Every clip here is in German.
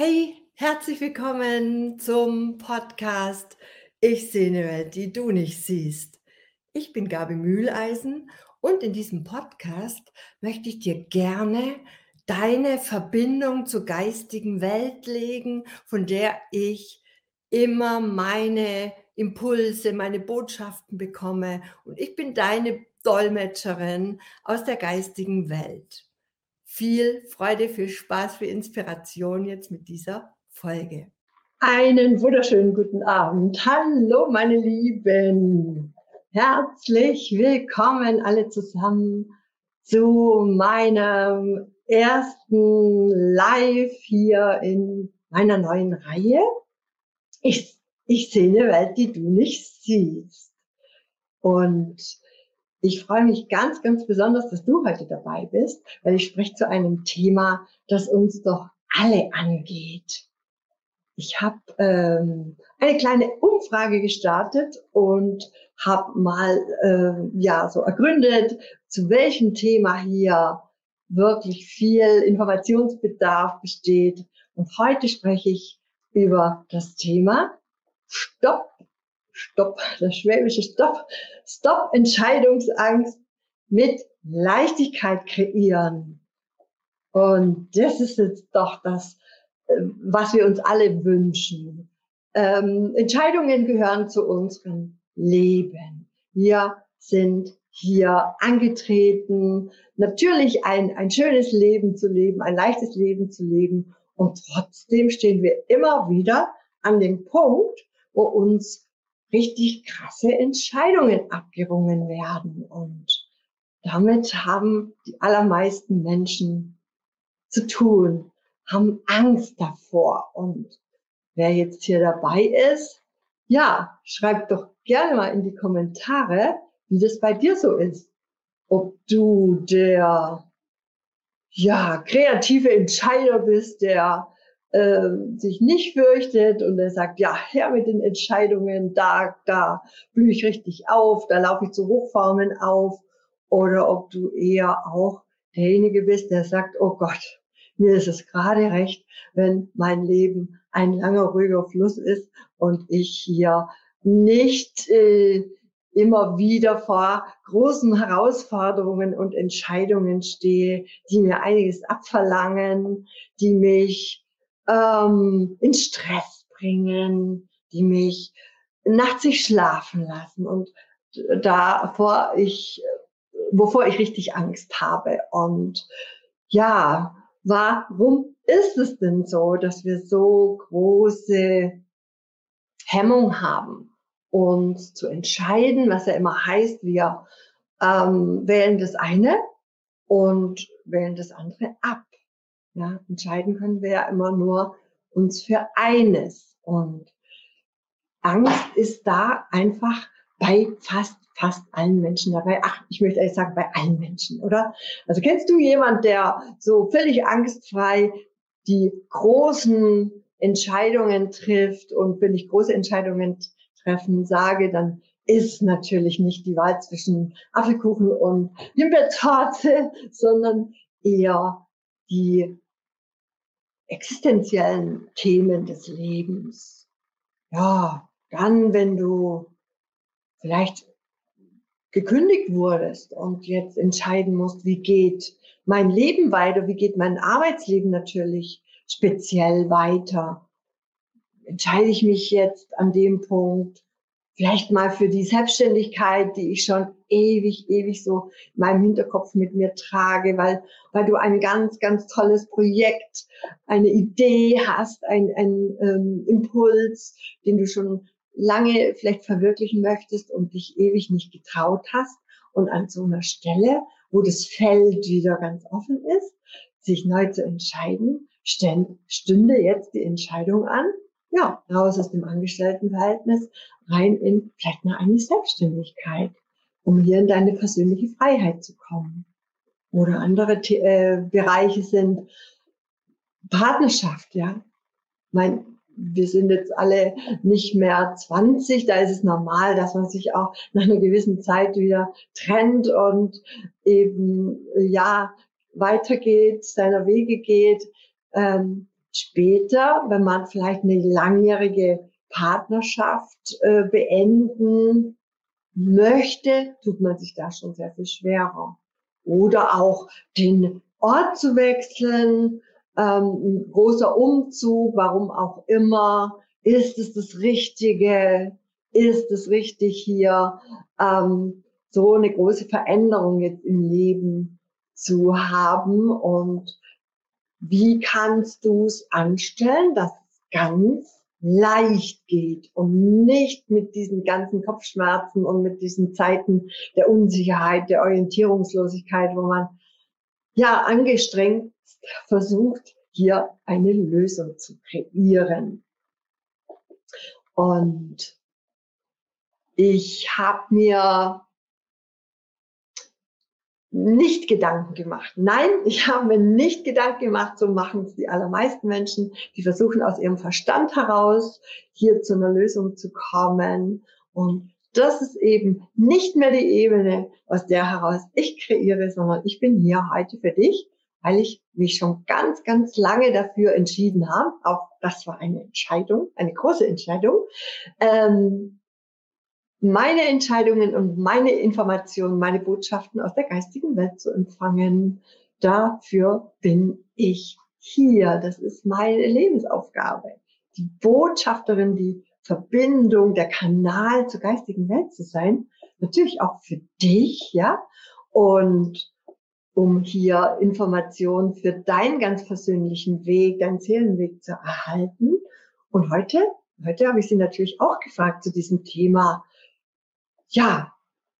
Hey, herzlich willkommen zum Podcast Ich sehe eine Welt, die du nicht siehst. Ich bin Gabi Mühleisen und in diesem Podcast möchte ich dir gerne deine Verbindung zur geistigen Welt legen, von der ich immer meine Impulse, meine Botschaften bekomme. Und ich bin deine Dolmetscherin aus der geistigen Welt viel Freude, viel Spaß, viel Inspiration jetzt mit dieser Folge. Einen wunderschönen guten Abend. Hallo, meine Lieben. Herzlich willkommen alle zusammen zu meinem ersten Live hier in meiner neuen Reihe. Ich, ich sehe eine Welt, die du nicht siehst. Und ich freue mich ganz, ganz besonders, dass du heute dabei bist, weil ich spreche zu einem Thema, das uns doch alle angeht. Ich habe ähm, eine kleine Umfrage gestartet und habe mal äh, ja so ergründet, zu welchem Thema hier wirklich viel Informationsbedarf besteht. Und heute spreche ich über das Thema Stopp Stopp, das schwäbische Stopp, Stopp, Entscheidungsangst mit Leichtigkeit kreieren. Und das ist jetzt doch das, äh, was wir uns alle wünschen. Ähm, Entscheidungen gehören zu unserem Leben. Wir sind hier angetreten, natürlich ein, ein schönes Leben zu leben, ein leichtes Leben zu leben. Und trotzdem stehen wir immer wieder an dem Punkt, wo uns richtig krasse Entscheidungen abgerungen werden. Und damit haben die allermeisten Menschen zu tun, haben Angst davor. Und wer jetzt hier dabei ist, ja, schreibt doch gerne mal in die Kommentare, wie das bei dir so ist. Ob du der, ja, kreative Entscheider bist, der äh, sich nicht fürchtet und er sagt, ja, her mit den Entscheidungen, da, da blühe ich richtig auf, da laufe ich zu Hochformen auf. Oder ob du eher auch derjenige bist, der sagt, oh Gott, mir ist es gerade recht, wenn mein Leben ein langer, ruhiger Fluss ist und ich hier nicht äh, immer wieder vor großen Herausforderungen und Entscheidungen stehe, die mir einiges abverlangen, die mich ähm, in Stress bringen, die mich nachts nicht schlafen lassen und davor ich, wovor ich richtig Angst habe. Und ja, warum ist es denn so, dass wir so große Hemmung haben, uns zu entscheiden, was ja immer heißt, wir ähm, wählen das eine und wählen das andere ab. Ja, entscheiden können wir ja immer nur uns für eines. Und Angst ist da einfach bei fast, fast allen Menschen dabei. Ach, ich möchte ehrlich sagen, bei allen Menschen, oder? Also kennst du jemand, der so völlig angstfrei die großen Entscheidungen trifft und wenn ich große Entscheidungen treffen sage, dann ist natürlich nicht die Wahl zwischen Apfelkuchen und Himbeertorte, sondern eher die existenziellen Themen des Lebens. Ja, dann, wenn du vielleicht gekündigt wurdest und jetzt entscheiden musst, wie geht mein Leben weiter, wie geht mein Arbeitsleben natürlich speziell weiter. Entscheide ich mich jetzt an dem Punkt vielleicht mal für die Selbstständigkeit, die ich schon ewig, ewig so in meinem Hinterkopf mit mir trage, weil, weil du ein ganz, ganz tolles Projekt, eine Idee hast, ein, ein ähm, Impuls, den du schon lange vielleicht verwirklichen möchtest und dich ewig nicht getraut hast. Und an so einer Stelle, wo das Feld wieder ganz offen ist, sich neu zu entscheiden, stünde jetzt die Entscheidung an, ja, raus aus dem Angestelltenverhältnis, rein in vielleicht mal eine Selbstständigkeit, um hier in deine persönliche Freiheit zu kommen. Oder andere äh, Bereiche sind Partnerschaft, ja. Mein, wir sind jetzt alle nicht mehr 20, da ist es normal, dass man sich auch nach einer gewissen Zeit wieder trennt und eben, ja, weitergeht, seiner Wege geht. Ähm, später, wenn man vielleicht eine langjährige Partnerschaft äh, beenden möchte, tut man sich da schon sehr viel schwerer. Oder auch den Ort zu wechseln, ähm, ein großer Umzug, warum auch immer. Ist es das Richtige? Ist es richtig hier? Ähm, so eine große Veränderung jetzt im Leben zu haben und wie kannst du es anstellen, dass es ganz leicht geht und nicht mit diesen ganzen Kopfschmerzen und mit diesen Zeiten der Unsicherheit, der Orientierungslosigkeit, wo man ja angestrengt versucht, hier eine Lösung zu kreieren. Und ich habe mir nicht Gedanken gemacht. Nein, ich habe mir nicht Gedanken gemacht, so machen es die allermeisten Menschen. Die versuchen aus ihrem Verstand heraus hier zu einer Lösung zu kommen. Und das ist eben nicht mehr die Ebene, aus der heraus ich kreiere, sondern ich bin hier heute für dich, weil ich mich schon ganz, ganz lange dafür entschieden habe. Auch das war eine Entscheidung, eine große Entscheidung. Ähm, meine Entscheidungen und meine Informationen, meine Botschaften aus der geistigen Welt zu empfangen. Dafür bin ich hier. Das ist meine Lebensaufgabe. Die Botschafterin, die Verbindung, der Kanal zur geistigen Welt zu sein. Natürlich auch für dich, ja. Und um hier Informationen für deinen ganz persönlichen Weg, deinen Seelenweg zu erhalten. Und heute, heute habe ich Sie natürlich auch gefragt zu diesem Thema ja,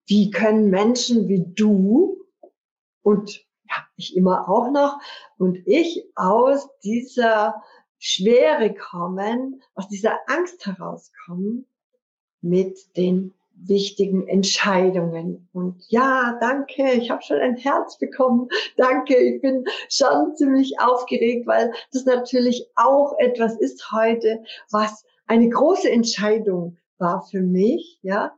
wie können Menschen wie du und ja, ich immer auch noch und ich aus dieser Schwere kommen, aus dieser Angst herauskommen mit den wichtigen Entscheidungen. Und ja, danke, ich habe schon ein Herz bekommen. Danke, ich bin schon ziemlich aufgeregt, weil das natürlich auch etwas ist heute, was eine große Entscheidung war für mich, ja,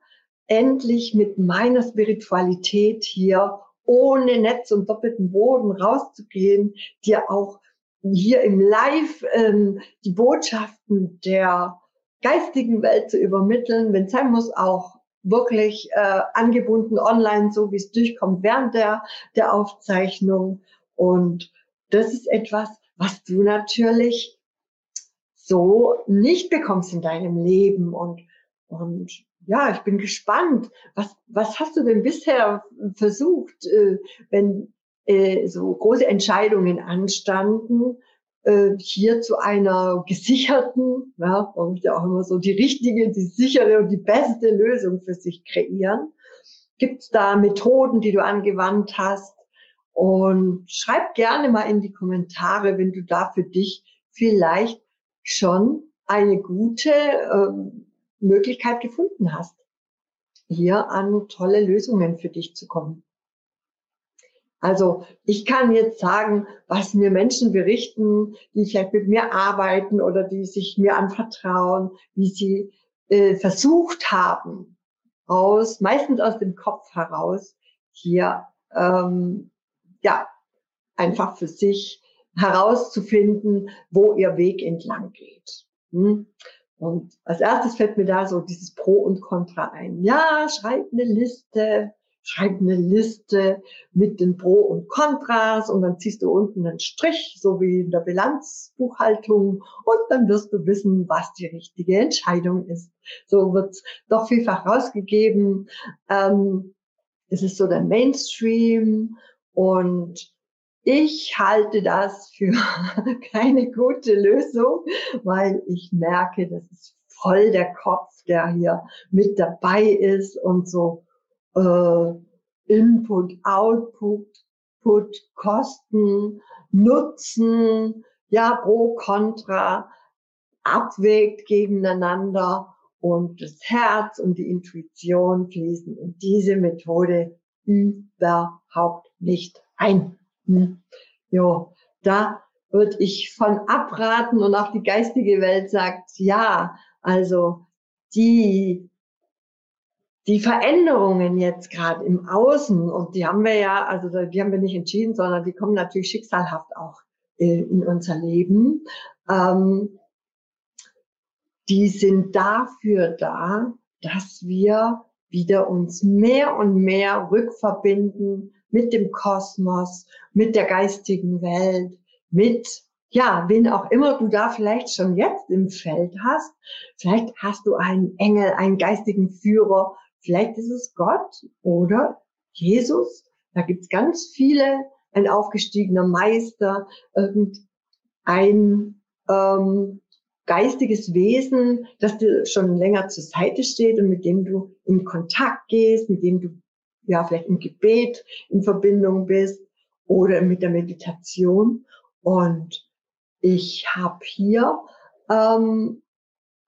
endlich mit meiner Spiritualität hier ohne Netz und doppelten Boden rauszugehen, dir auch hier im Live ähm, die Botschaften der geistigen Welt zu übermitteln, wenn sein muss, auch wirklich äh, angebunden online, so wie es durchkommt während der, der Aufzeichnung. Und das ist etwas, was du natürlich so nicht bekommst in deinem Leben. Und, und ja, ich bin gespannt. Was, was hast du denn bisher versucht, äh, wenn äh, so große Entscheidungen anstanden, äh, hier zu einer gesicherten, ja, man muss ja auch immer so die richtige, die sichere und die beste Lösung für sich kreieren. Gibt es da Methoden, die du angewandt hast? Und schreib gerne mal in die Kommentare, wenn du da für dich vielleicht schon eine gute ähm, Möglichkeit gefunden hast, hier an tolle Lösungen für dich zu kommen. Also ich kann jetzt sagen, was mir Menschen berichten, die vielleicht mit mir arbeiten oder die sich mir anvertrauen, wie sie äh, versucht haben, aus meistens aus dem Kopf heraus hier ähm, ja einfach für sich herauszufinden, wo ihr Weg entlang geht. Hm? Und als erstes fällt mir da so dieses Pro und Contra ein. Ja, schreib eine Liste, schreib eine Liste mit den Pro und Kontras und dann ziehst du unten einen Strich, so wie in der Bilanzbuchhaltung und dann wirst du wissen, was die richtige Entscheidung ist. So wird's doch vielfach rausgegeben. Ähm, es ist so der Mainstream und ich halte das für keine gute Lösung, weil ich merke, das ist voll der Kopf, der hier mit dabei ist und so äh, Input, Output, Put, Kosten, Nutzen, ja, pro, contra, abwägt gegeneinander und das Herz und die Intuition fließen in diese Methode überhaupt nicht ein. Hm. Ja, da würde ich von abraten und auch die geistige Welt sagt, ja, also die, die Veränderungen jetzt gerade im Außen, und die haben wir ja, also die haben wir nicht entschieden, sondern die kommen natürlich schicksalhaft auch äh, in unser Leben. ähm, die sind dafür da, dass wir wieder uns mehr und mehr rückverbinden mit dem Kosmos, mit der geistigen Welt, mit, ja, wen auch immer du da vielleicht schon jetzt im Feld hast. Vielleicht hast du einen Engel, einen geistigen Führer, vielleicht ist es Gott oder Jesus. Da gibt's ganz viele, ein aufgestiegener Meister, irgendein ähm, geistiges Wesen, das dir schon länger zur Seite steht und mit dem du in Kontakt gehst, mit dem du ja vielleicht im Gebet in Verbindung bist oder mit der Meditation. Und ich habe hier ähm,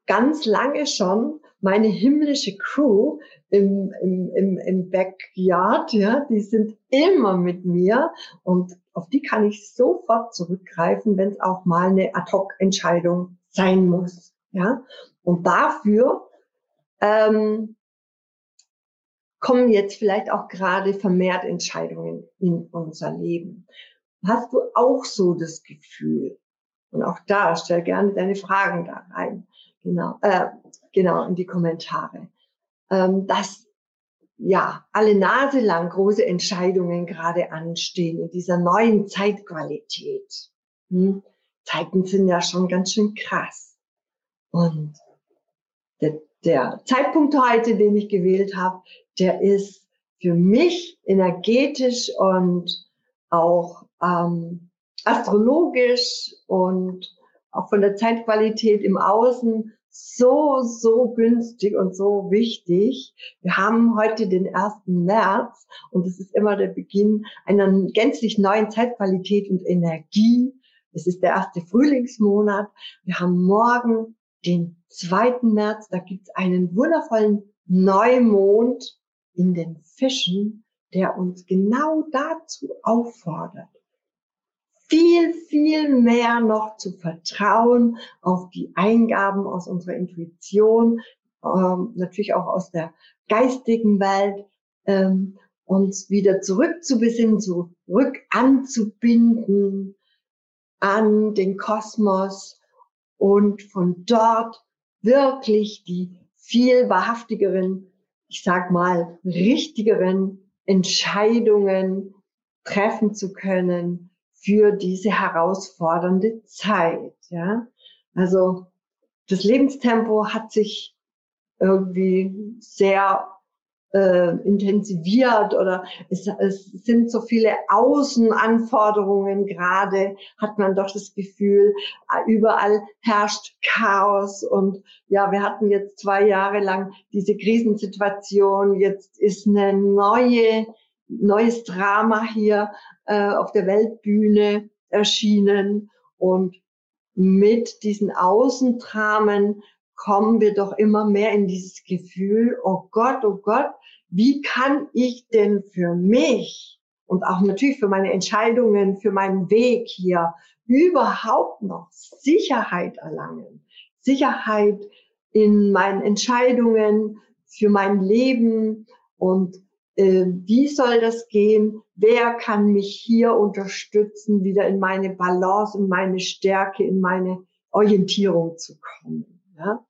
ganz lange schon meine himmlische Crew im, im, im, im Backyard, ja, die sind immer mit mir und auf die kann ich sofort zurückgreifen, wenn es auch mal eine Ad-Hoc-Entscheidung sein muss. Ja? Und dafür ähm, kommen jetzt vielleicht auch gerade vermehrt Entscheidungen in unser Leben. Hast du auch so das Gefühl? Und auch da stell gerne deine Fragen da rein. Genau, äh, genau in die Kommentare. Ähm, dass ja alle Nase lang große Entscheidungen gerade anstehen in dieser neuen Zeitqualität. Hm? Zeiten sind ja schon ganz schön krass. Und der, der Zeitpunkt heute, den ich gewählt habe, der ist für mich energetisch und auch ähm, astrologisch und auch von der Zeitqualität im Außen so, so günstig und so wichtig. Wir haben heute den 1. März und es ist immer der Beginn einer gänzlich neuen Zeitqualität und Energie. Es ist der erste Frühlingsmonat. Wir haben morgen den 2. März. Da gibt es einen wundervollen Neumond in den Fischen, der uns genau dazu auffordert, viel, viel mehr noch zu vertrauen auf die Eingaben aus unserer Intuition, ähm, natürlich auch aus der geistigen Welt, ähm, uns wieder zurückzubesinnen, zurück anzubinden an den Kosmos und von dort wirklich die viel wahrhaftigeren, ich sag mal, richtigeren Entscheidungen treffen zu können für diese herausfordernde Zeit, ja. Also, das Lebenstempo hat sich irgendwie sehr äh, intensiviert oder es, es sind so viele Außenanforderungen. Gerade, hat man doch das Gefühl, äh, überall herrscht Chaos. Und ja, wir hatten jetzt zwei Jahre lang diese Krisensituation, jetzt ist eine neue, neues Drama hier äh, auf der Weltbühne erschienen. Und mit diesen Außendramen kommen wir doch immer mehr in dieses Gefühl, oh Gott, oh Gott, wie kann ich denn für mich und auch natürlich für meine Entscheidungen, für meinen Weg hier überhaupt noch Sicherheit erlangen? Sicherheit in meinen Entscheidungen, für mein Leben und äh, wie soll das gehen? Wer kann mich hier unterstützen, wieder in meine Balance, in meine Stärke, in meine Orientierung zu kommen? Ja?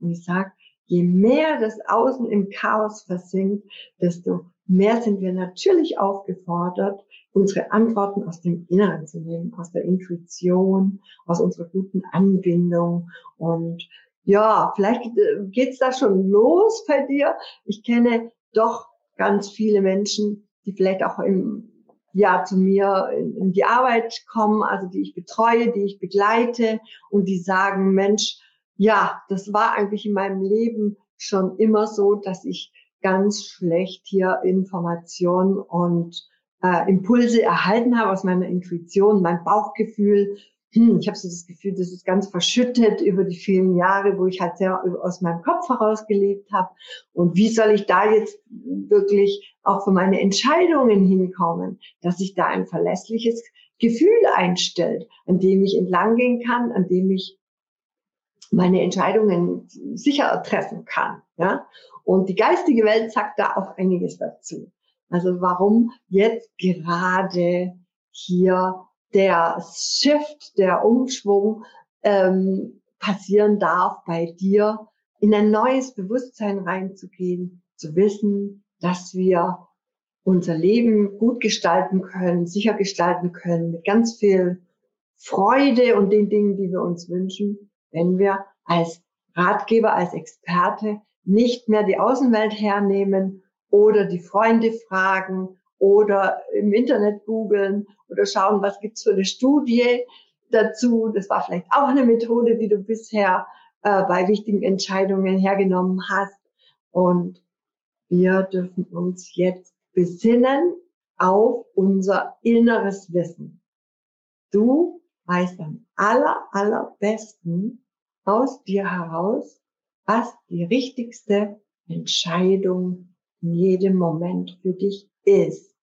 Und ich sage, je mehr das Außen im Chaos versinkt, desto mehr sind wir natürlich aufgefordert, unsere Antworten aus dem Inneren zu nehmen, aus der Intuition, aus unserer guten Anbindung. Und ja, vielleicht äh, geht's da schon los bei dir. Ich kenne doch ganz viele Menschen, die vielleicht auch im ja zu mir in, in die Arbeit kommen, also die ich betreue, die ich begleite und die sagen, Mensch, ja, das war eigentlich in meinem Leben schon immer so, dass ich ganz schlecht hier Informationen und äh, Impulse erhalten habe aus meiner Intuition, mein Bauchgefühl. Hm, ich habe so das Gefühl, das ist ganz verschüttet über die vielen Jahre, wo ich halt sehr aus meinem Kopf heraus gelebt habe. Und wie soll ich da jetzt wirklich auch für meine Entscheidungen hinkommen, dass sich da ein verlässliches Gefühl einstellt, an dem ich entlang gehen kann, an dem ich meine Entscheidungen sicher treffen kann. Ja? Und die geistige Welt sagt da auch einiges dazu. Also warum jetzt gerade hier der Shift, der Umschwung ähm, passieren darf bei dir, in ein neues Bewusstsein reinzugehen, zu wissen, dass wir unser Leben gut gestalten können, sicher gestalten können, mit ganz viel Freude und den Dingen, die wir uns wünschen, wenn wir als Ratgeber, als Experte nicht mehr die Außenwelt hernehmen oder die Freunde fragen oder im Internet googeln oder schauen, was gibt's für eine Studie dazu. Das war vielleicht auch eine Methode, die du bisher äh, bei wichtigen Entscheidungen hergenommen hast. Und wir dürfen uns jetzt besinnen auf unser inneres Wissen. Du weißt am aller, allerbesten aus dir heraus, was die richtigste Entscheidung in jedem Moment für dich ist.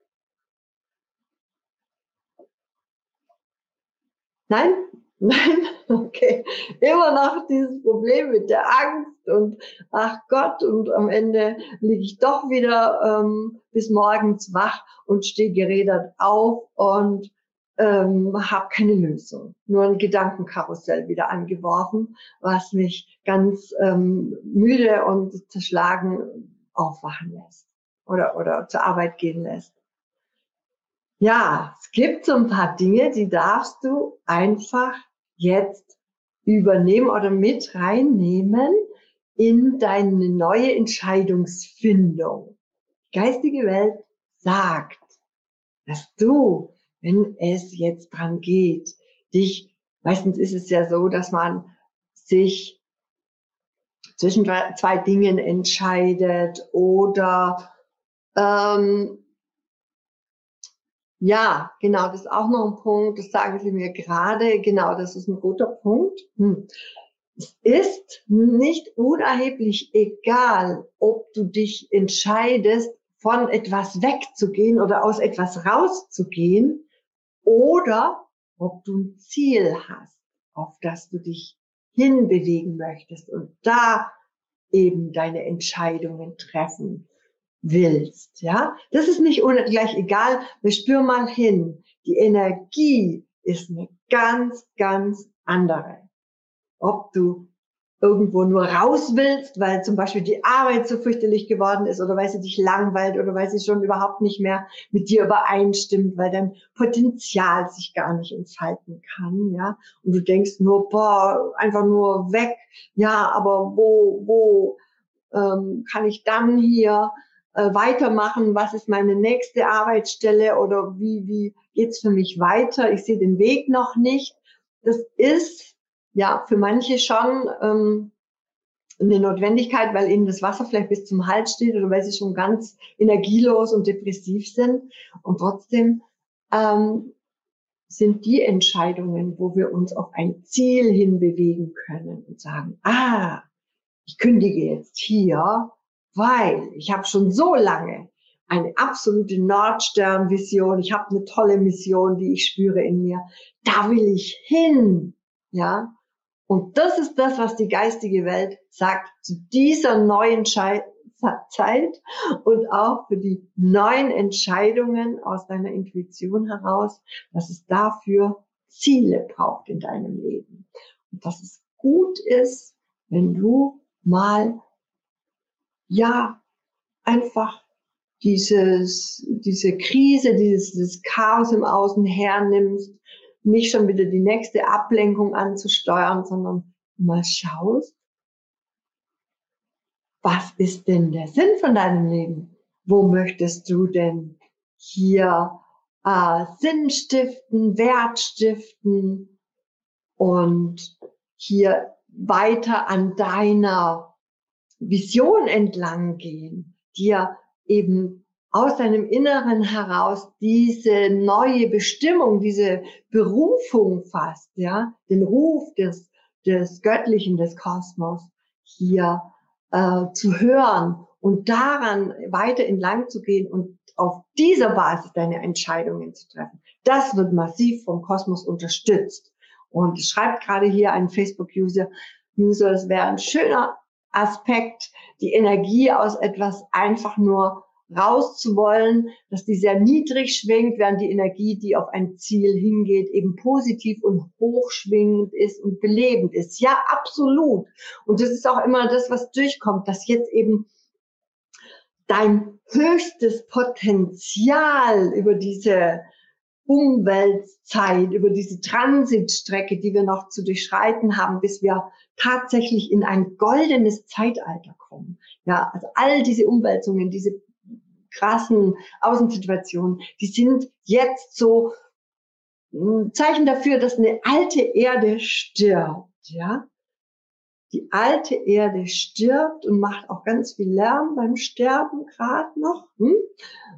Nein? Nein? Okay. Immer noch dieses Problem mit der Angst und ach Gott und am Ende liege ich doch wieder ähm, bis morgens wach und stehe gerädert auf und ähm, habe keine Lösung. Nur ein Gedankenkarussell wieder angeworfen, was mich ganz ähm, müde und zerschlagen aufwachen lässt oder, oder zur Arbeit gehen lässt. Ja, es gibt so ein paar Dinge, die darfst du einfach jetzt übernehmen oder mit reinnehmen in deine neue Entscheidungsfindung. Die geistige Welt sagt, dass du, wenn es jetzt dran geht, dich, meistens ist es ja so, dass man sich zwischen zwei Dingen entscheidet oder ähm, ja, genau, das ist auch noch ein Punkt, das sagen Sie mir gerade, genau, das ist ein guter Punkt. Hm. Es ist nicht unerheblich egal, ob du dich entscheidest, von etwas wegzugehen oder aus etwas rauszugehen oder ob du ein Ziel hast, auf das du dich hinbewegen möchtest und da eben deine Entscheidungen treffen willst, ja. Das ist nicht gleich egal. Wir spüren mal hin. Die Energie ist eine ganz, ganz andere. Ob du irgendwo nur raus willst, weil zum Beispiel die Arbeit so fürchterlich geworden ist oder weil sie dich langweilt oder weil sie schon überhaupt nicht mehr mit dir übereinstimmt, weil dein Potenzial sich gar nicht entfalten kann, ja. Und du denkst nur, boah, einfach nur weg, ja, aber wo, wo ähm, kann ich dann hier äh, weitermachen? Was ist meine nächste Arbeitsstelle oder wie, wie geht's für mich weiter? Ich sehe den Weg noch nicht. Das ist ja für manche schon ähm, eine Notwendigkeit, weil ihnen das Wasser vielleicht bis zum Hals steht oder weil sie schon ganz energielos und depressiv sind. Und trotzdem ähm, sind die Entscheidungen, wo wir uns auf ein Ziel hinbewegen können und sagen, ah, ich kündige jetzt hier weil ich habe schon so lange eine absolute Nordstern-Vision. Ich habe eine tolle Mission, die ich spüre in mir. Da will ich hin, ja. Und das ist das, was die geistige Welt sagt zu dieser neuen Schei Zeit und auch für die neuen Entscheidungen aus deiner Intuition heraus, dass es dafür Ziele braucht in deinem Leben. Und dass es gut ist, wenn du mal ja, einfach dieses, diese Krise, dieses, dieses Chaos im Außen hernimmst, nicht schon wieder die nächste Ablenkung anzusteuern, sondern mal schaust, was ist denn der Sinn von deinem Leben? Wo möchtest du denn hier äh, Sinn stiften, Wert stiften und hier weiter an deiner Vision entlang gehen, dir eben aus deinem Inneren heraus diese neue Bestimmung, diese Berufung fast, ja, den Ruf des, des Göttlichen, des Kosmos hier äh, zu hören und daran weiter entlang zu gehen und auf dieser Basis deine Entscheidungen zu treffen. Das wird massiv vom Kosmos unterstützt. Und schreibt gerade hier ein Facebook-User, User, es wäre ein schöner Aspekt, die Energie aus etwas einfach nur rauszuwollen, dass die sehr niedrig schwingt, während die Energie, die auf ein Ziel hingeht, eben positiv und hochschwingend ist und belebend ist. Ja, absolut. Und das ist auch immer das, was durchkommt, dass jetzt eben dein höchstes Potenzial über diese Umweltzeit, über diese Transitstrecke, die wir noch zu durchschreiten haben, bis wir tatsächlich in ein goldenes Zeitalter kommen. Ja, also all diese Umwälzungen, diese krassen Außensituationen, die sind jetzt so ein Zeichen dafür, dass eine alte Erde stirbt, ja. Die alte Erde stirbt und macht auch ganz viel Lärm beim Sterben gerade noch. Hm?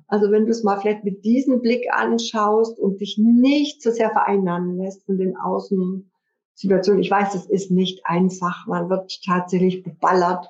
Also wenn du es mal vielleicht mit diesem Blick anschaust und dich nicht so sehr vereinnahmen lässt von den Außensituationen. Ich weiß, es ist nicht einfach. Man wird tatsächlich beballert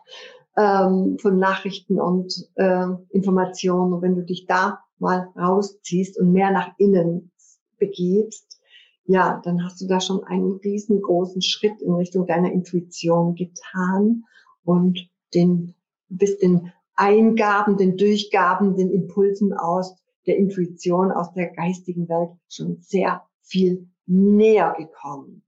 ähm, von Nachrichten und äh, Informationen. Und wenn du dich da mal rausziehst und mehr nach innen begibst, ja, dann hast du da schon einen riesengroßen Schritt in Richtung deiner Intuition getan und den, bist den Eingaben, den Durchgaben, den Impulsen aus der Intuition, aus der geistigen Welt schon sehr viel näher gekommen.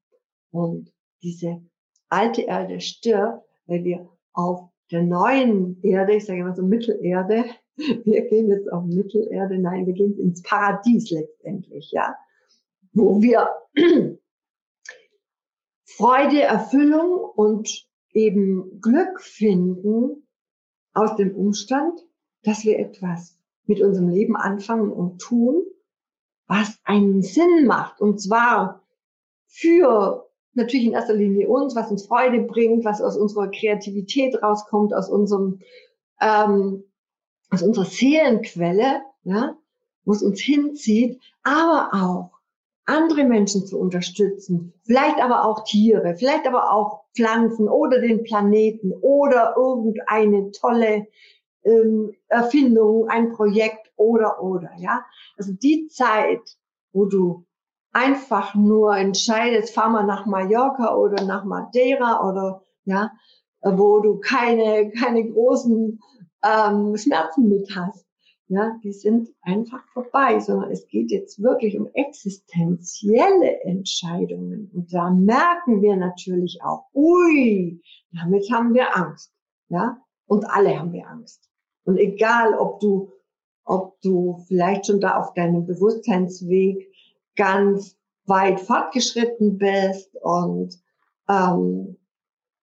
Und diese alte Erde stirbt, weil wir auf der neuen Erde, ich sage immer so Mittelerde, wir gehen jetzt auf Mittelerde, nein, wir gehen ins Paradies letztendlich, ja, wo wir Freude, Erfüllung und eben Glück finden aus dem Umstand, dass wir etwas mit unserem Leben anfangen und tun, was einen Sinn macht, und zwar für natürlich in erster Linie uns, was uns Freude bringt, was aus unserer Kreativität rauskommt, aus unserem, ähm, aus unserer Seelenquelle, ja, wo es uns hinzieht, aber auch andere Menschen zu unterstützen, vielleicht aber auch Tiere, vielleicht aber auch Pflanzen oder den Planeten oder irgendeine tolle ähm, Erfindung, ein Projekt oder oder ja. Also die Zeit, wo du einfach nur entscheidest, fahr mal nach Mallorca oder nach Madeira oder ja, wo du keine, keine großen ähm, Schmerzen mit hast. Ja, die sind einfach vorbei, sondern es geht jetzt wirklich um existenzielle Entscheidungen. Und da merken wir natürlich auch, ui, damit haben wir Angst. Ja, und alle haben wir Angst. Und egal, ob du, ob du vielleicht schon da auf deinem Bewusstseinsweg ganz weit fortgeschritten bist und ähm,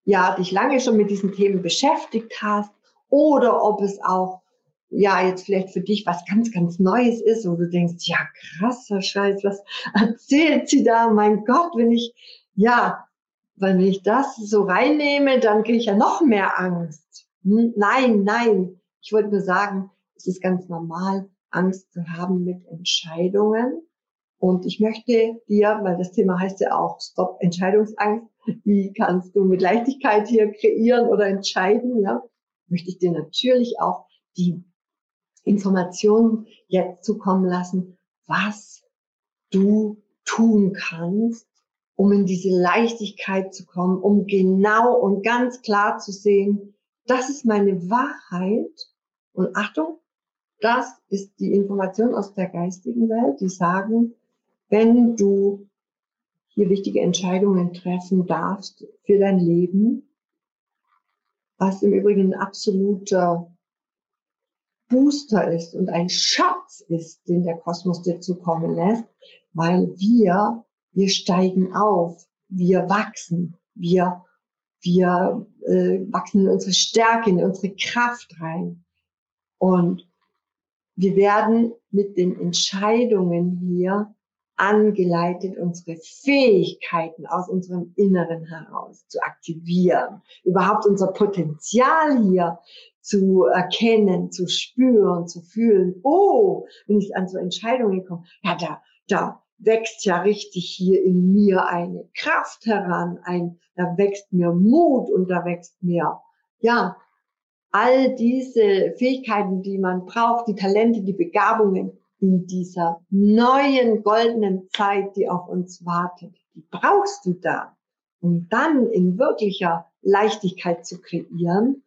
ja dich lange schon mit diesen Themen beschäftigt hast oder ob es auch ja jetzt vielleicht für dich was ganz ganz Neues ist, wo du denkst, ja krasser Scheiß, was erzählt sie da? Mein Gott, wenn ich ja, wenn ich das so reinnehme, dann kriege ich ja noch mehr Angst. Hm? Nein, nein, ich wollte nur sagen, es ist ganz normal, Angst zu haben mit Entscheidungen und ich möchte dir, weil das Thema heißt ja auch Stop Entscheidungsangst, wie kannst du mit Leichtigkeit hier kreieren oder entscheiden, ja, möchte ich dir natürlich auch die Informationen jetzt zukommen lassen, was du tun kannst, um in diese Leichtigkeit zu kommen, um genau und ganz klar zu sehen, das ist meine Wahrheit. Und Achtung, das ist die Information aus der geistigen Welt, die sagen, wenn du hier wichtige Entscheidungen treffen darfst für dein Leben, was im Übrigen ein absoluter Booster ist und ein Schatz ist, den der Kosmos dir zukommen lässt, weil wir, wir steigen auf, wir wachsen, wir, wir äh, wachsen in unsere Stärke, in unsere Kraft rein. Und wir werden mit den Entscheidungen hier angeleitet, unsere Fähigkeiten aus unserem Inneren heraus zu aktivieren, überhaupt unser Potenzial hier zu erkennen, zu spüren, zu fühlen. Oh, wenn ich an so Entscheidungen komme, ja, da, da wächst ja richtig hier in mir eine Kraft heran, ein, da wächst mir Mut und da wächst mir, ja, all diese Fähigkeiten, die man braucht, die Talente, die Begabungen, in dieser neuen goldenen Zeit, die auf uns wartet. Die brauchst du da, um dann in wirklicher Leichtigkeit zu kreieren.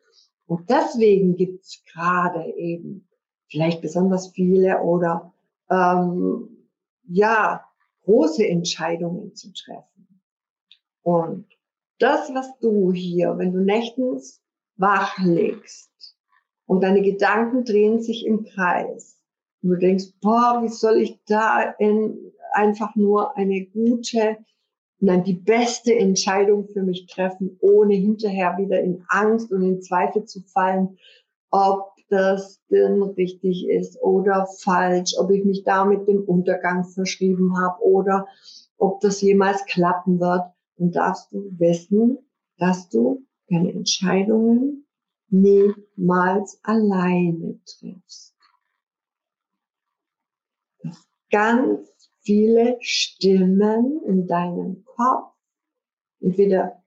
Und deswegen gibt's gerade eben vielleicht besonders viele oder ähm, ja, große Entscheidungen zu treffen. Und das, was du hier, wenn du nächtens wach legst und deine Gedanken drehen sich im Kreis und du denkst, boah, wie soll ich da in, einfach nur eine gute, nein, die beste Entscheidung für mich treffen, ohne hinterher wieder in Angst und in Zweifel zu fallen, ob das denn richtig ist oder falsch, ob ich mich damit dem Untergang verschrieben habe oder ob das jemals klappen wird, dann darfst du wissen, dass du deine Entscheidungen niemals alleine triffst. Dass ganz viele Stimmen in deinem Kopf, entweder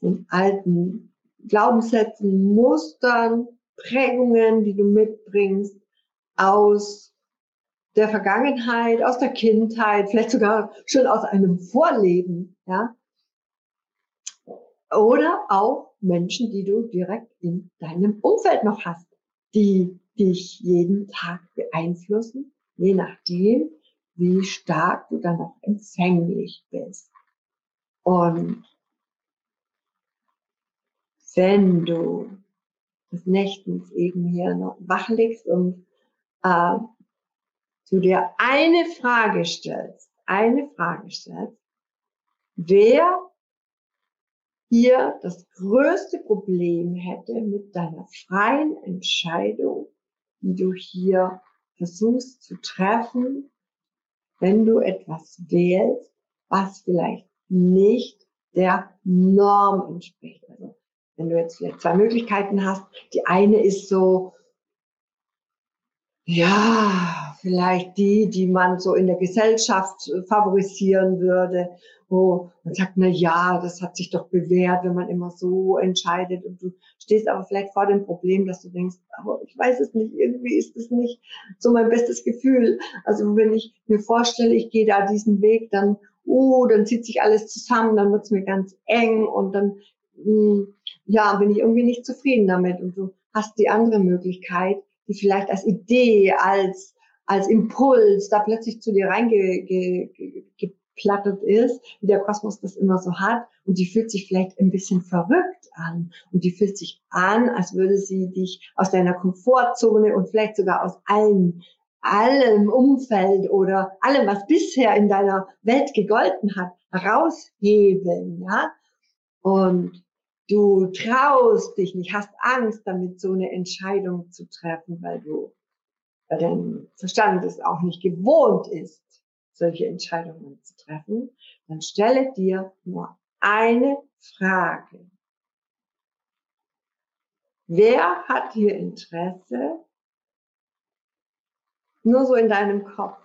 von alten Glaubenssätzen, Mustern, Prägungen, die du mitbringst aus der Vergangenheit, aus der Kindheit, vielleicht sogar schon aus einem Vorleben, ja. Oder auch Menschen, die du direkt in deinem Umfeld noch hast, die dich jeden Tag beeinflussen, je nachdem, wie stark du dann noch empfänglich bist. Und wenn du des Nächtens eben hier noch wach liegst und äh, du dir eine Frage stellst, eine Frage stellst, wer hier das größte Problem hätte mit deiner freien Entscheidung, die du hier versuchst zu treffen, wenn du etwas wählst, was vielleicht nicht der Norm entspricht. Also wenn du jetzt vielleicht zwei Möglichkeiten hast, die eine ist so, ja, vielleicht die, die man so in der Gesellschaft favorisieren würde, wo man sagt, na ja, das hat sich doch bewährt, wenn man immer so entscheidet und du stehst aber vielleicht vor dem Problem, dass du denkst, aber ich weiß es nicht, irgendwie ist es nicht so mein bestes Gefühl. Also wenn ich mir vorstelle, ich gehe da diesen Weg, dann, uh, dann zieht sich alles zusammen, dann wird es mir ganz eng und dann, mh, hm, ja, bin ich irgendwie nicht zufrieden damit und du hast die andere Möglichkeit, die vielleicht als Idee, als, als Impuls da plötzlich zu dir reingeplattet ist, wie der Kosmos das immer so hat. Und die fühlt sich vielleicht ein bisschen verrückt an. Und die fühlt sich an, als würde sie dich aus deiner Komfortzone und vielleicht sogar aus allen allem Umfeld oder allem, was bisher in deiner Welt gegolten hat, herausheben, ja. Und Du traust dich nicht, hast Angst damit, so eine Entscheidung zu treffen, weil du, weil dein Verstand es auch nicht gewohnt ist, solche Entscheidungen zu treffen. Dann stelle dir nur eine Frage. Wer hat hier Interesse? Nur so in deinem Kopf.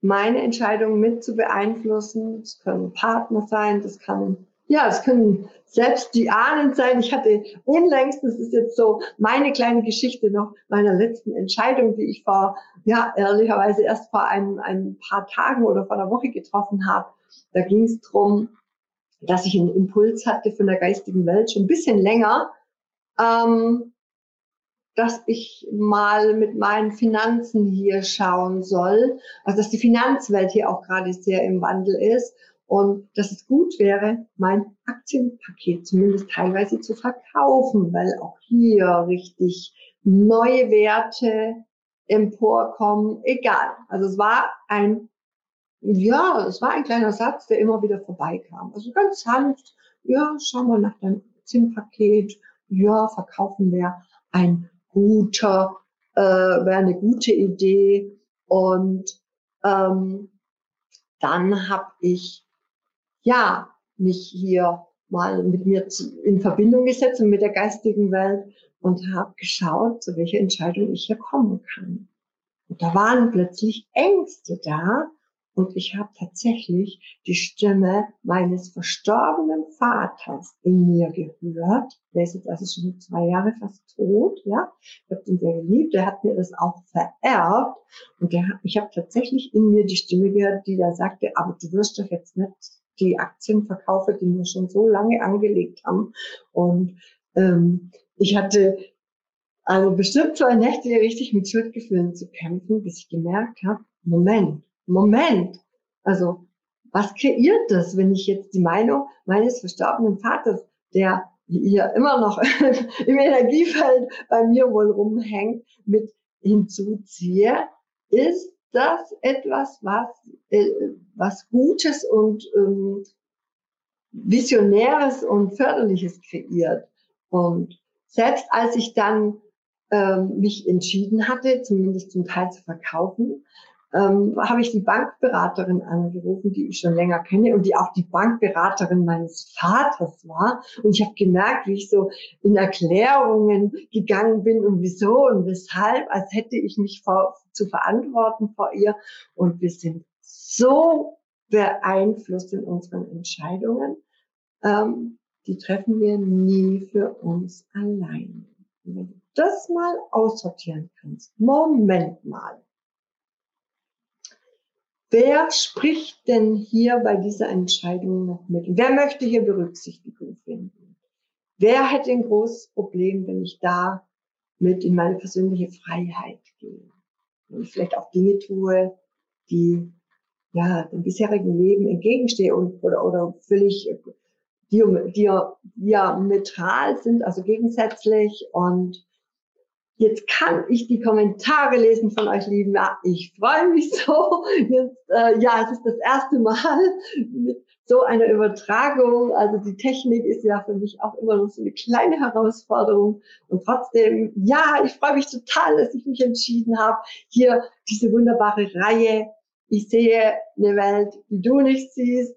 Meine Entscheidung mit zu beeinflussen. Das können Partner sein, das kann ja, es können selbst die Ahnen sein. Ich hatte unlängst, das ist jetzt so meine kleine Geschichte noch meiner letzten Entscheidung, die ich vor, ja, ehrlicherweise erst vor ein, ein paar Tagen oder vor einer Woche getroffen habe. Da ging es darum, dass ich einen Impuls hatte von der geistigen Welt schon ein bisschen länger, ähm, dass ich mal mit meinen Finanzen hier schauen soll. Also dass die Finanzwelt hier auch gerade sehr im Wandel ist und dass es gut wäre, mein Aktienpaket zumindest teilweise zu verkaufen, weil auch hier richtig neue Werte emporkommen. Egal. Also es war ein, ja, es war ein kleiner Satz, der immer wieder vorbeikam. Also ganz sanft, ja, schau mal nach deinem Aktienpaket. Ja, verkaufen wäre ein guter, äh, wäre eine gute Idee. Und ähm, dann habe ich ja, mich hier mal mit mir in Verbindung gesetzt und mit der geistigen Welt und habe geschaut, zu welcher Entscheidung ich hier kommen kann. Und da waren plötzlich Ängste da und ich habe tatsächlich die Stimme meines verstorbenen Vaters in mir gehört. Der ist jetzt also schon zwei Jahre fast tot, ja. Ich habe ihn sehr geliebt. Der hat mir das auch vererbt und der, ich habe tatsächlich in mir die Stimme gehört, die da sagte, aber du wirst doch jetzt nicht die Aktien verkaufe, die wir schon so lange angelegt haben. Und ähm, ich hatte Also bestimmt zwei Nächte richtig mit Schuldgefühlen zu kämpfen, bis ich gemerkt habe, Moment, Moment. Also was kreiert das, wenn ich jetzt die Meinung meines verstorbenen Vaters, der hier immer noch im Energiefeld bei mir wohl rumhängt, mit hinzuziehe, ist das etwas, was, äh, was Gutes und ähm, Visionäres und Förderliches kreiert. Und selbst als ich dann ähm, mich entschieden hatte, zumindest zum Teil zu verkaufen, ähm, habe ich die Bankberaterin angerufen, die ich schon länger kenne und die auch die Bankberaterin meines Vaters war. Und ich habe gemerkt, wie ich so in Erklärungen gegangen bin und wieso und weshalb, als hätte ich mich vor, zu verantworten vor ihr. Und wir sind so beeinflusst in unseren Entscheidungen. Ähm, die treffen wir nie für uns allein. Wenn du das mal aussortieren kannst, Moment mal Wer spricht denn hier bei dieser Entscheidung noch mit? Wer möchte hier Berücksichtigung finden? Wer hätte ein großes Problem, wenn ich da mit in meine persönliche Freiheit gehe? Wenn ich vielleicht auch Dinge tue, die ja dem bisherigen Leben entgegenstehen und, oder, oder völlig diametral sind, also gegensätzlich und Jetzt kann ich die Kommentare lesen von euch Lieben. Ja, ich freue mich so. Jetzt, äh, ja, es ist das erste Mal mit so einer Übertragung. Also die Technik ist ja für mich auch immer noch so eine kleine Herausforderung. Und trotzdem, ja, ich freue mich total, dass ich mich entschieden habe, hier diese wunderbare Reihe. Ich sehe eine Welt, die du nicht siehst.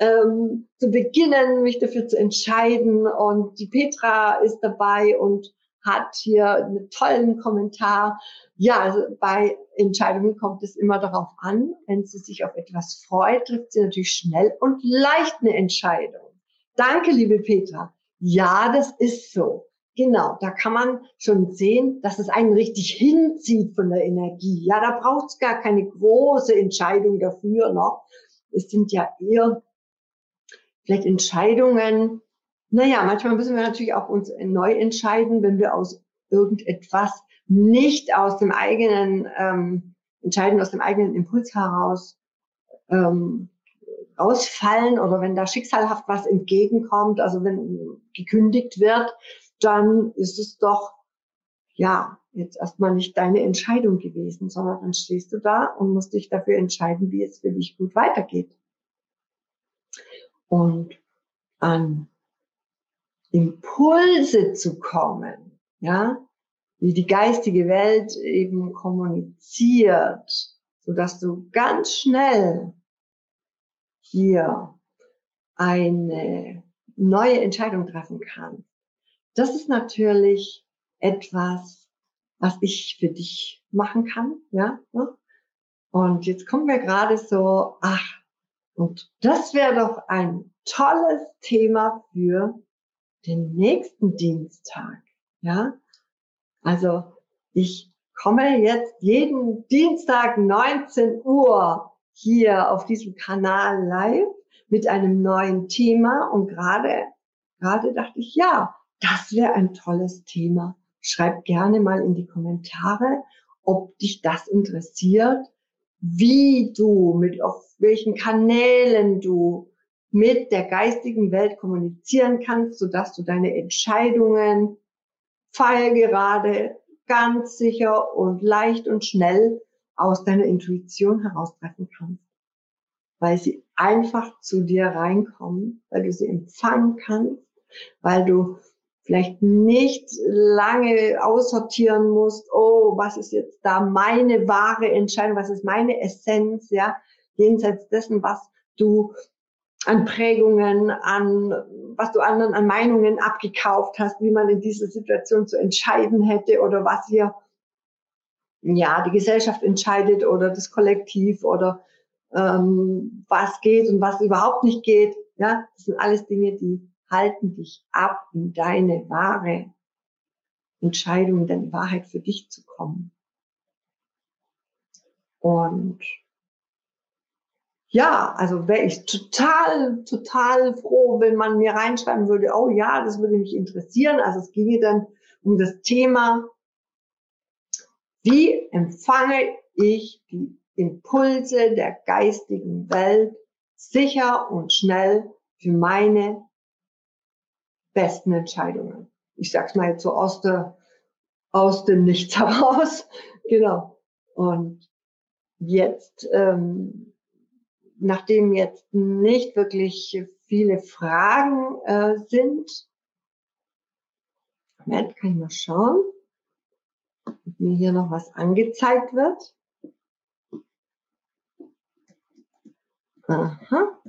Ähm, zu beginnen, mich dafür zu entscheiden. Und die Petra ist dabei und hat hier einen tollen Kommentar. Ja, also bei Entscheidungen kommt es immer darauf an, wenn sie sich auf etwas freut, trifft sie natürlich schnell und leicht eine Entscheidung. Danke, liebe Petra. Ja, das ist so. Genau, da kann man schon sehen, dass es einen richtig hinzieht von der Energie. Ja, da braucht es gar keine große Entscheidung dafür noch. Es sind ja eher vielleicht Entscheidungen, naja, manchmal müssen wir natürlich auch uns neu entscheiden, wenn wir aus irgendetwas nicht aus dem eigenen ähm, entscheiden, aus dem eigenen Impuls heraus ähm, ausfallen oder wenn da schicksalhaft was entgegenkommt, also wenn gekündigt wird, dann ist es doch ja jetzt erstmal nicht deine Entscheidung gewesen, sondern dann stehst du da und musst dich dafür entscheiden, wie es für dich gut weitergeht. Und an Impulse zu kommen, ja, wie die geistige Welt eben kommuniziert, so dass du ganz schnell hier eine neue Entscheidung treffen kannst. Das ist natürlich etwas, was ich für dich machen kann, ja. Und jetzt kommen wir gerade so, ach, und das wäre doch ein tolles Thema für den nächsten Dienstag. Ja, also ich komme jetzt jeden Dienstag 19 Uhr hier auf diesem Kanal live mit einem neuen Thema und gerade, gerade dachte ich, ja, das wäre ein tolles Thema. Schreib gerne mal in die Kommentare, ob dich das interessiert, wie du, mit auf welchen Kanälen du mit der geistigen Welt kommunizieren kannst, sodass du deine Entscheidungen pfeilgerade, ganz sicher und leicht und schnell aus deiner Intuition heraustreffen kannst. Weil sie einfach zu dir reinkommen, weil du sie empfangen kannst, weil du vielleicht nicht lange aussortieren musst, oh, was ist jetzt da meine wahre Entscheidung, was ist meine Essenz, ja, jenseits dessen, was du an Prägungen, an was du anderen an Meinungen abgekauft hast, wie man in dieser Situation zu entscheiden hätte oder was hier ja die Gesellschaft entscheidet oder das Kollektiv oder ähm, was geht und was überhaupt nicht geht. Ja, das sind alles Dinge, die halten dich ab, in deine wahre Entscheidung, in deine Wahrheit für dich zu kommen. Und ja, also wäre ich total, total froh, wenn man mir reinschreiben würde, oh ja, das würde mich interessieren. Also es ginge dann um das Thema Wie empfange ich die Impulse der geistigen Welt sicher und schnell für meine besten Entscheidungen? Ich sag's mal jetzt so aus der, aus dem Nichts heraus. genau. Und jetzt, ähm, nachdem jetzt nicht wirklich viele Fragen äh, sind, Moment, kann ich mal schauen, ob mir hier noch was angezeigt wird. Aha.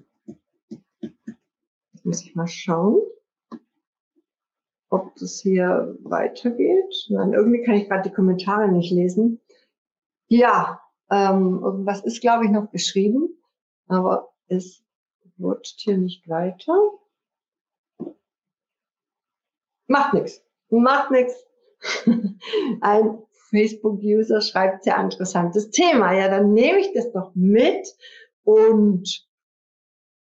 Muss ich mal schauen, ob das hier weitergeht. Nein, irgendwie kann ich gerade die Kommentare nicht lesen. Ja, ähm, irgendwas ist, glaube ich, noch beschrieben, aber es rutscht hier nicht weiter. Macht nichts. Macht nichts. Ein Facebook-User schreibt sehr interessantes Thema. Ja, dann nehme ich das doch mit und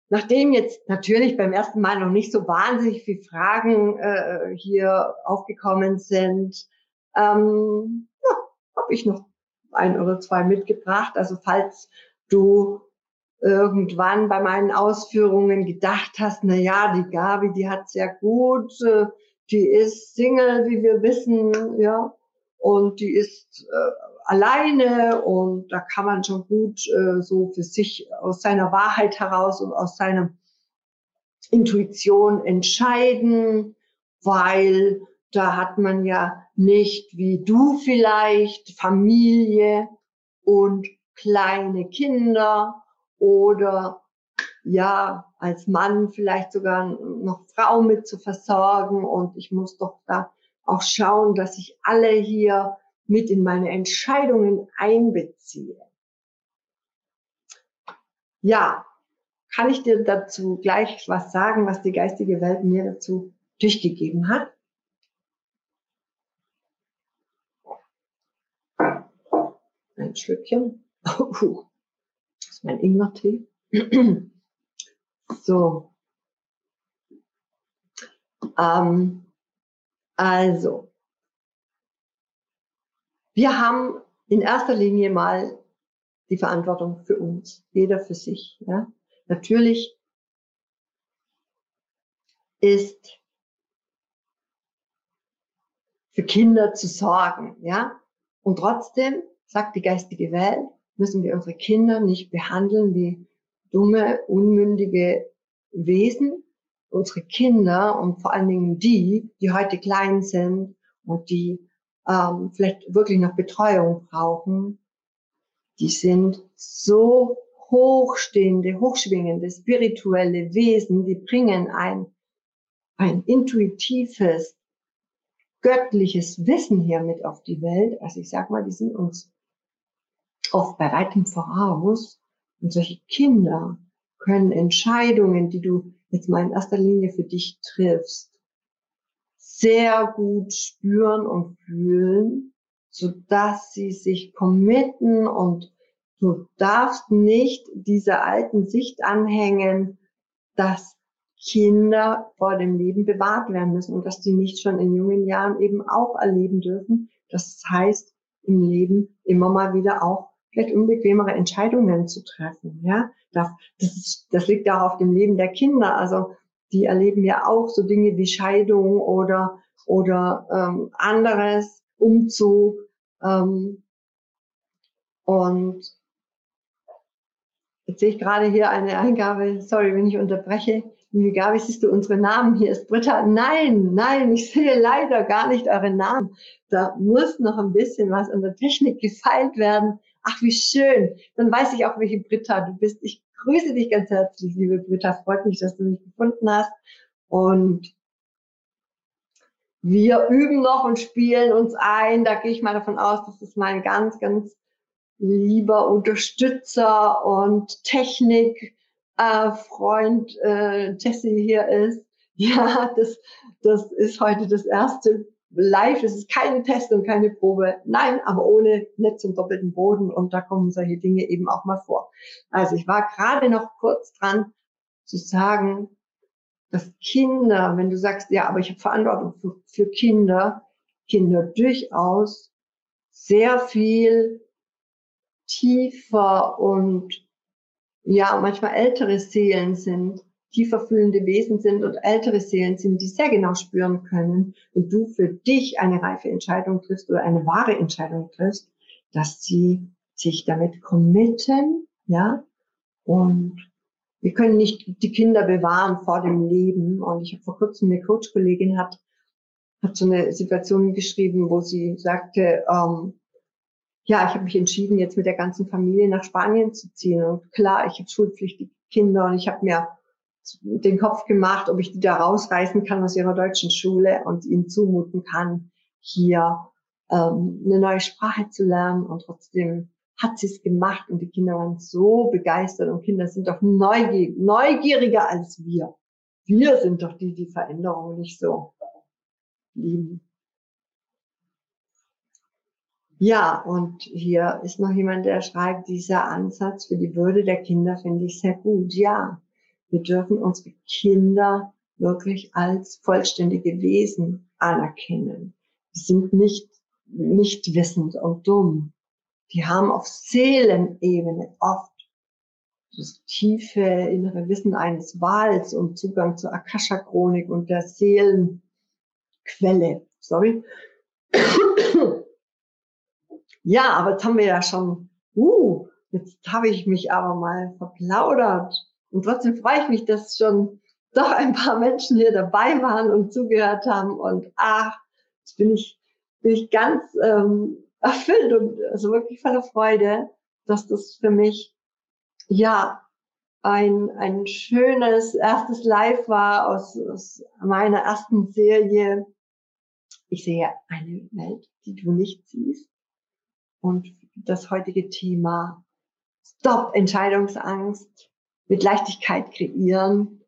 nachdem jetzt natürlich beim ersten Mal noch nicht so wahnsinnig viele Fragen äh, hier aufgekommen sind, ähm, ja, habe ich noch ein oder zwei mitgebracht. Also falls du irgendwann bei meinen Ausführungen gedacht hast, na ja, die Gabi, die hat sehr gut, äh, die ist Single, wie wir wissen, ja, und die ist äh, alleine und da kann man schon gut äh, so für sich aus seiner Wahrheit heraus und aus seiner Intuition entscheiden, weil da hat man ja nicht wie du vielleicht Familie und kleine Kinder oder ja, als Mann vielleicht sogar noch Frau mit zu versorgen und ich muss doch da auch schauen, dass ich alle hier mit in meine Entscheidungen einbeziehe. Ja, kann ich dir dazu gleich was sagen, was die geistige Welt mir dazu durchgegeben hat? Ein Schlückchen. das ist mein Ingwertee. So. Ähm, also, wir haben in erster Linie mal die Verantwortung für uns, jeder für sich. Ja? Natürlich ist für Kinder zu sorgen, ja. Und trotzdem sagt die geistige Welt, müssen wir unsere Kinder nicht behandeln wie dumme, unmündige Wesen, unsere Kinder und vor allen Dingen die, die heute klein sind und die ähm, vielleicht wirklich noch Betreuung brauchen, die sind so hochstehende, hochschwingende, spirituelle Wesen, die bringen ein, ein intuitives, göttliches Wissen hier mit auf die Welt. Also ich sag mal, die sind uns oft bei weitem voraus und solche Kinder können Entscheidungen, die du jetzt mal in erster Linie für dich triffst, sehr gut spüren und fühlen, so dass sie sich committen und du darfst nicht dieser alten Sicht anhängen, dass Kinder vor dem Leben bewahrt werden müssen und dass die nicht schon in jungen Jahren eben auch erleben dürfen. Das heißt, im Leben immer mal wieder auch vielleicht unbequemere Entscheidungen zu treffen. Ja, das, das, ist, das liegt auch auf dem Leben der Kinder. Also die erleben ja auch so Dinge wie Scheidung oder oder ähm, anderes, Umzug. Ähm, und jetzt sehe ich gerade hier eine Eingabe, sorry, wenn ich unterbreche. Liebe Gabi, siehst du unsere Namen? Hier ist Britta. Nein, nein, ich sehe leider gar nicht eure Namen. Da muss noch ein bisschen was an der Technik gefeilt werden. Ach, wie schön. Dann weiß ich auch, welche Britta du bist. Ich grüße dich ganz herzlich, liebe Britta. Freut mich, dass du mich gefunden hast. Und wir üben noch und spielen uns ein. Da gehe ich mal davon aus, dass es mein ganz, ganz lieber Unterstützer und Technikfreund äh, Jesse hier ist. Ja, das, das ist heute das erste live, es ist keine Test und keine Probe. Nein, aber ohne Netz und doppelten Boden und da kommen solche Dinge eben auch mal vor. Also ich war gerade noch kurz dran zu sagen, dass Kinder, wenn du sagst, ja, aber ich habe Verantwortung für, für Kinder, Kinder durchaus sehr viel tiefer und ja, manchmal ältere Seelen sind, tiefer fühlende Wesen sind und ältere Seelen sind, die sehr genau spüren können, wenn du für dich eine reife Entscheidung triffst oder eine wahre Entscheidung triffst, dass sie sich damit committen, ja, und wir können nicht die Kinder bewahren vor dem Leben. Und ich habe vor kurzem eine Coach-Kollegin hat, hat so eine Situation geschrieben, wo sie sagte, ähm, ja, ich habe mich entschieden, jetzt mit der ganzen Familie nach Spanien zu ziehen. Und klar, ich habe schulpflichtige Kinder und ich habe mir den Kopf gemacht, ob ich die da rausreißen kann aus ihrer deutschen Schule und ihnen zumuten kann, hier ähm, eine neue Sprache zu lernen und trotzdem hat sie es gemacht und die Kinder waren so begeistert und Kinder sind doch neugierig, neugieriger als wir. Wir sind doch die, die Veränderung nicht so lieben. Ja, und hier ist noch jemand, der schreibt, dieser Ansatz für die Würde der Kinder finde ich sehr gut. Ja, wir dürfen unsere Kinder wirklich als vollständige Wesen anerkennen. Sie sind nicht, nicht wissend und dumm. Die haben auf Seelenebene oft das tiefe innere Wissen eines Wals und Zugang zur Akasha-Chronik und der Seelenquelle. Sorry. Ja, aber jetzt haben wir ja schon, uh, jetzt habe ich mich aber mal verplaudert. Und trotzdem freue ich mich, dass schon doch ein paar Menschen hier dabei waren und zugehört haben. Und ach, jetzt bin ich, bin ich ganz ähm, erfüllt und also wirklich voller Freude, dass das für mich ja ein, ein schönes erstes Live war aus, aus meiner ersten Serie. Ich sehe eine Welt, die du nicht siehst. Und das heutige Thema Stop Entscheidungsangst mit Leichtigkeit kreieren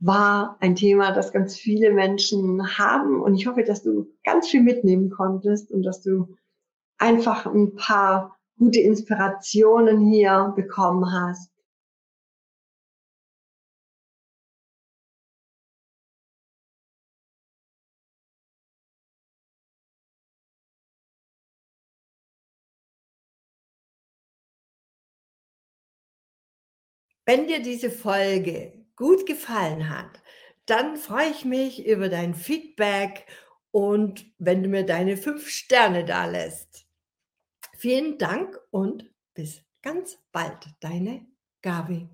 war ein Thema, das ganz viele Menschen haben. Und ich hoffe, dass du ganz viel mitnehmen konntest und dass du einfach ein paar gute Inspirationen hier bekommen hast. Wenn dir diese Folge gut gefallen hat, dann freue ich mich über dein Feedback und wenn du mir deine fünf Sterne da lässt. Vielen Dank und bis ganz bald, deine Gabi.